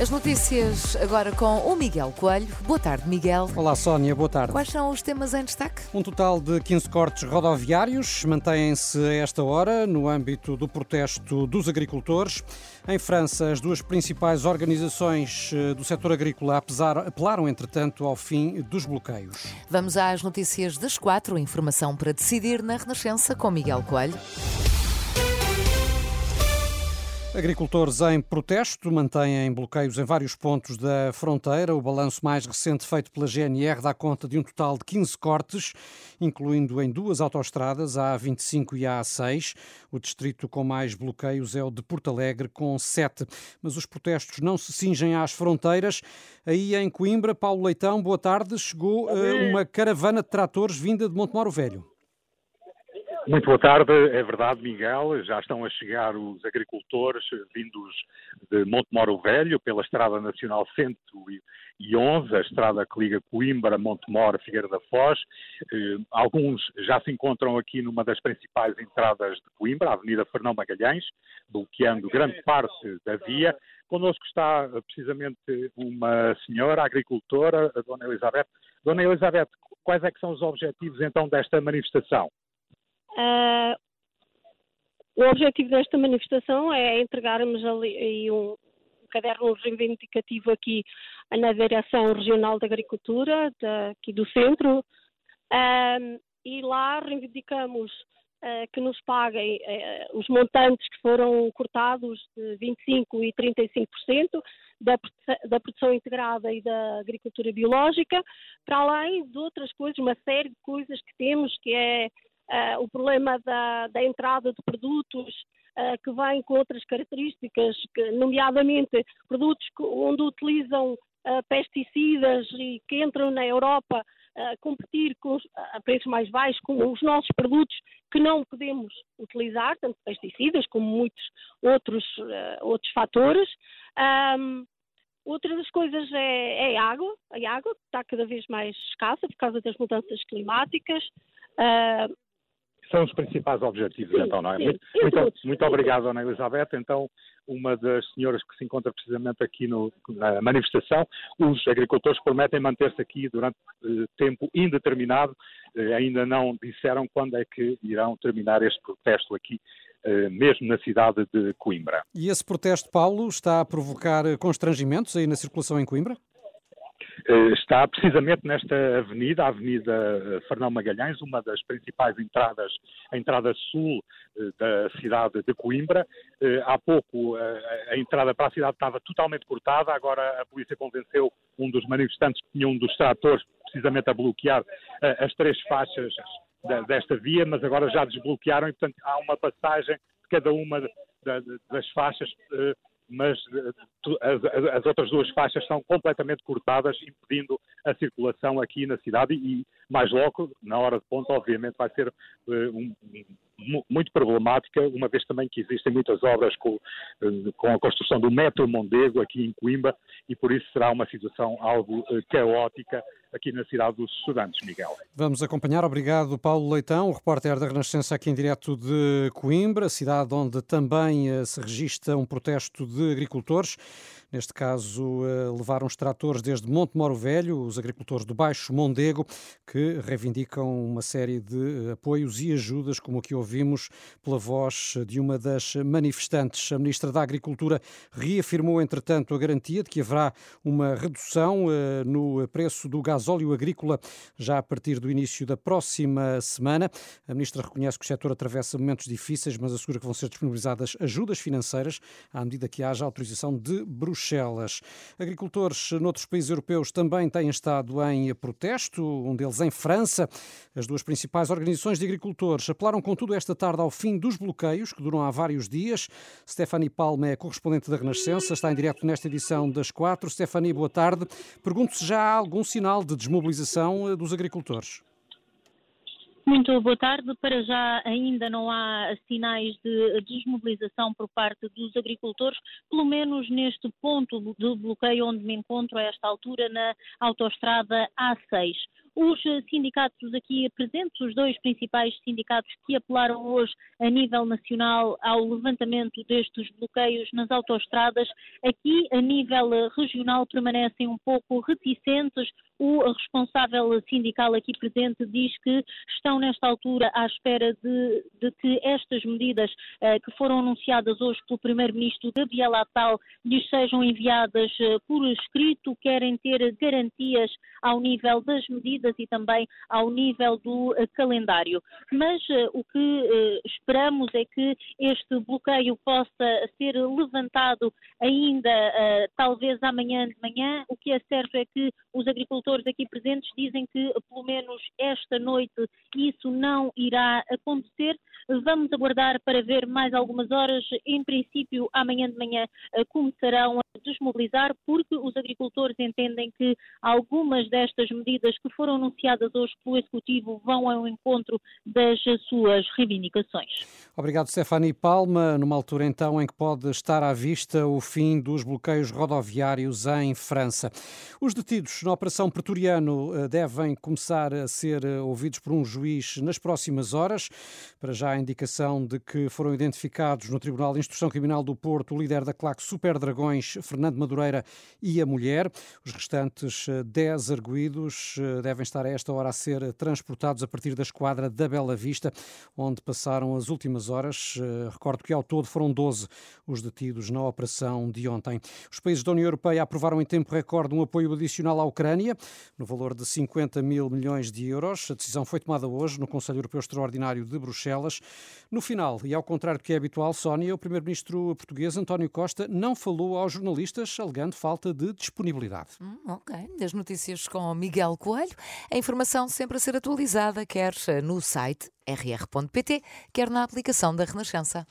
As notícias agora com o Miguel Coelho. Boa tarde, Miguel. Olá, Sónia, boa tarde. Quais são os temas em destaque? Um total de 15 cortes rodoviários mantêm-se a esta hora no âmbito do protesto dos agricultores. Em França, as duas principais organizações eh, do setor agrícola apelaram, entretanto, ao fim dos bloqueios. Vamos às notícias das quatro. Informação para decidir na Renascença com Miguel Coelho. Agricultores em protesto mantêm bloqueios em vários pontos da fronteira. O balanço mais recente feito pela GNR dá conta de um total de 15 cortes, incluindo em duas autoestradas, a A25 e a A6. O distrito com mais bloqueios é o de Porto Alegre, com sete. Mas os protestos não se cingem às fronteiras. Aí em Coimbra, Paulo Leitão, boa tarde. Chegou uh, uma caravana de tratores vinda de Montemoro Velho. Muito boa tarde, é verdade, Miguel. Já estão a chegar os agricultores vindos de Montemoro Velho pela Estrada Nacional 111, a estrada que liga Coimbra, Montemoro, Figueira da Foz. Eh, alguns já se encontram aqui numa das principais entradas de Coimbra, a Avenida Fernão Magalhães, bloqueando grande parte da via. Connosco está precisamente uma senhora agricultora, a Dona Elizabeth. Dona Elizabeth, quais é que são os objetivos então desta manifestação? Uh, o objetivo desta manifestação é entregarmos ali um caderno reivindicativo aqui na Direção Regional de Agricultura, aqui do centro, e lá reivindicamos uh, que nos paguem uh, os montantes que foram cortados de 25% e 35% da, da produção integrada e da agricultura biológica, para além de outras coisas, uma série de coisas que temos, que é uh, o problema da, da, entrada de produtos uh, que vêm com outras características, que, nomeadamente produtos onde utilizam uh, pesticidas e que entram na Europa a competir com, a preços mais baixos com os nossos produtos que não podemos utilizar, tanto pesticidas como muitos outros, outros fatores. Um, Outra das coisas é, é, a água. A água está cada vez mais escassa por causa das mudanças climáticas. Uh, são os principais objetivos, sim, então, não é? Muito, muito, muito, obrigado, Ana Elizabeth. Então, uma das senhoras que se encontra precisamente aqui no, na manifestação, os agricultores prometem manter-se aqui durante eh, tempo indeterminado, eh, ainda não disseram quando é que irão terminar este protesto aqui eh, mesmo na cidade de Coimbra. E esse protesto, Paulo, está a provocar constrangimentos aí na circulação em Coimbra? Eh, está precisamente nesta avenida, a Avenida eh, Fernão Magalhães, uma das principais entradas, a entrada sul eh, da cidade de Coimbra. Há pouco a entrada para a cidade estava totalmente cortada, agora a polícia convenceu um dos manifestantes que tinha um dos tratores precisamente a bloquear as três faixas desta via, mas agora já desbloquearam e, portanto, há uma passagem de cada uma das faixas mas eh, as, as, outras duas faixas são completamente cortadas, impedindo a circulação aqui na cidade e, mais logo, na hora de ponta, obviamente, vai ser uh, um, muito problemática, uma vez também que existem muitas obras com, uh, com, a construção do metro Mondego aqui em Coimbra e por isso será uma situação algo caótica aqui na cidade dos estudantes, Miguel. Vamos acompanhar, obrigado Paulo Leitão, o repórter da Renascença aqui em direto de Coimbra, cidade onde também eh, se registra um protesto de agricultores. Neste caso, eh, levaram os tratores desde Monte Moro Velho, os agricultores do Baixo Mondego, que reivindicam uma série de apoios e ajudas, como aqui ouvimos pela voz de uma das manifestantes. A Ministra da Agricultura reafirmou, entretanto, a garantia de que haverá uma redução eh, no preço do gasóleo agrícola já a partir do início da próxima semana. A Ministra reconhece que o setor atravessa momentos difíceis, mas assegura que vão ser disponibilizadas ajudas financeiras à medida que haja autorização de Bruxelas. Bruxelas. Agricultores noutros países europeus também têm estado em protesto, um deles em França. As duas principais organizações de agricultores apelaram, contudo, esta tarde ao fim dos bloqueios, que duram há vários dias. Stephanie Palme é correspondente da Renascença, está em direto nesta edição das quatro. Stephanie, boa tarde. Pergunto se já há algum sinal de desmobilização eh, dos agricultores. Muito boa tarde. Para já ainda não há sinais de desmobilização por parte dos agricultores, pelo menos neste ponto de bloqueio onde me encontro a esta altura na autoestrada A6. Os sindicatos aqui presentes, os dois principais sindicatos que apelaram hoje a nível nacional ao levantamento destes bloqueios nas autoestradas, aqui a nível regional permanecem um pouco reticentes. O responsável sindical aqui presente diz que estão nesta altura à espera de, de que estas medidas eh, que foram anunciadas hoje pelo Primeiro-Ministro Gabriel Attal lhes sejam enviadas eh, por escrito, querem ter garantias ao nível das medidas e também ao nível do uh, calendário. Mas o que esperamos é que este bloqueio possa ser levantado ainda, talvez amanhã de manhã. O que é certo é que os agricultores aqui presentes dizem que, pelo menos esta noite, isso não irá acontecer. Vamos aguardar para ver mais algumas horas. Em princípio, amanhã de manhã começarão a desmobilizar, porque os agricultores entendem que algumas destas medidas que foram anunciadas hoje pelo Executivo vão ao encontro das suas reivindicações. Obrigado, Stefani Palma. Numa altura então em que pode estar à vista o fim dos bloqueios rodoviários em França. Os detidos na Operação Pretoriano eh, devem começar a ser eh, ouvidos por um juiz nas próximas horas. Para já a indicação de que foram identificados no Tribunal de Instrução Criminal do Porto o líder da claque Super Dragões, Fernando Madureira, e a mulher. Os restantes 10 eh, arguídos devem estar a esta hora a ser transportados a partir da esquadra da Bela Vista, onde passaram as últimas horas. Eh, recordo que ao todo foram 12 os detidos na operação de ontem. Os países da União Europeia aprovaram em tempo recorde um apoio adicional à Ucrânia, no valor de 50 mil milhões de euros. A decisão foi tomada hoje no Conselho Europeu Extraordinário de Bruxelas. No final, e ao contrário do que é habitual, Sónia, o primeiro-ministro português António Costa não falou aos jornalistas, alegando falta de disponibilidade. Hum, ok. As notícias com Miguel Coelho. A informação sempre a ser atualizada, quer no site rr.pt, quer na aplicação da Renascença.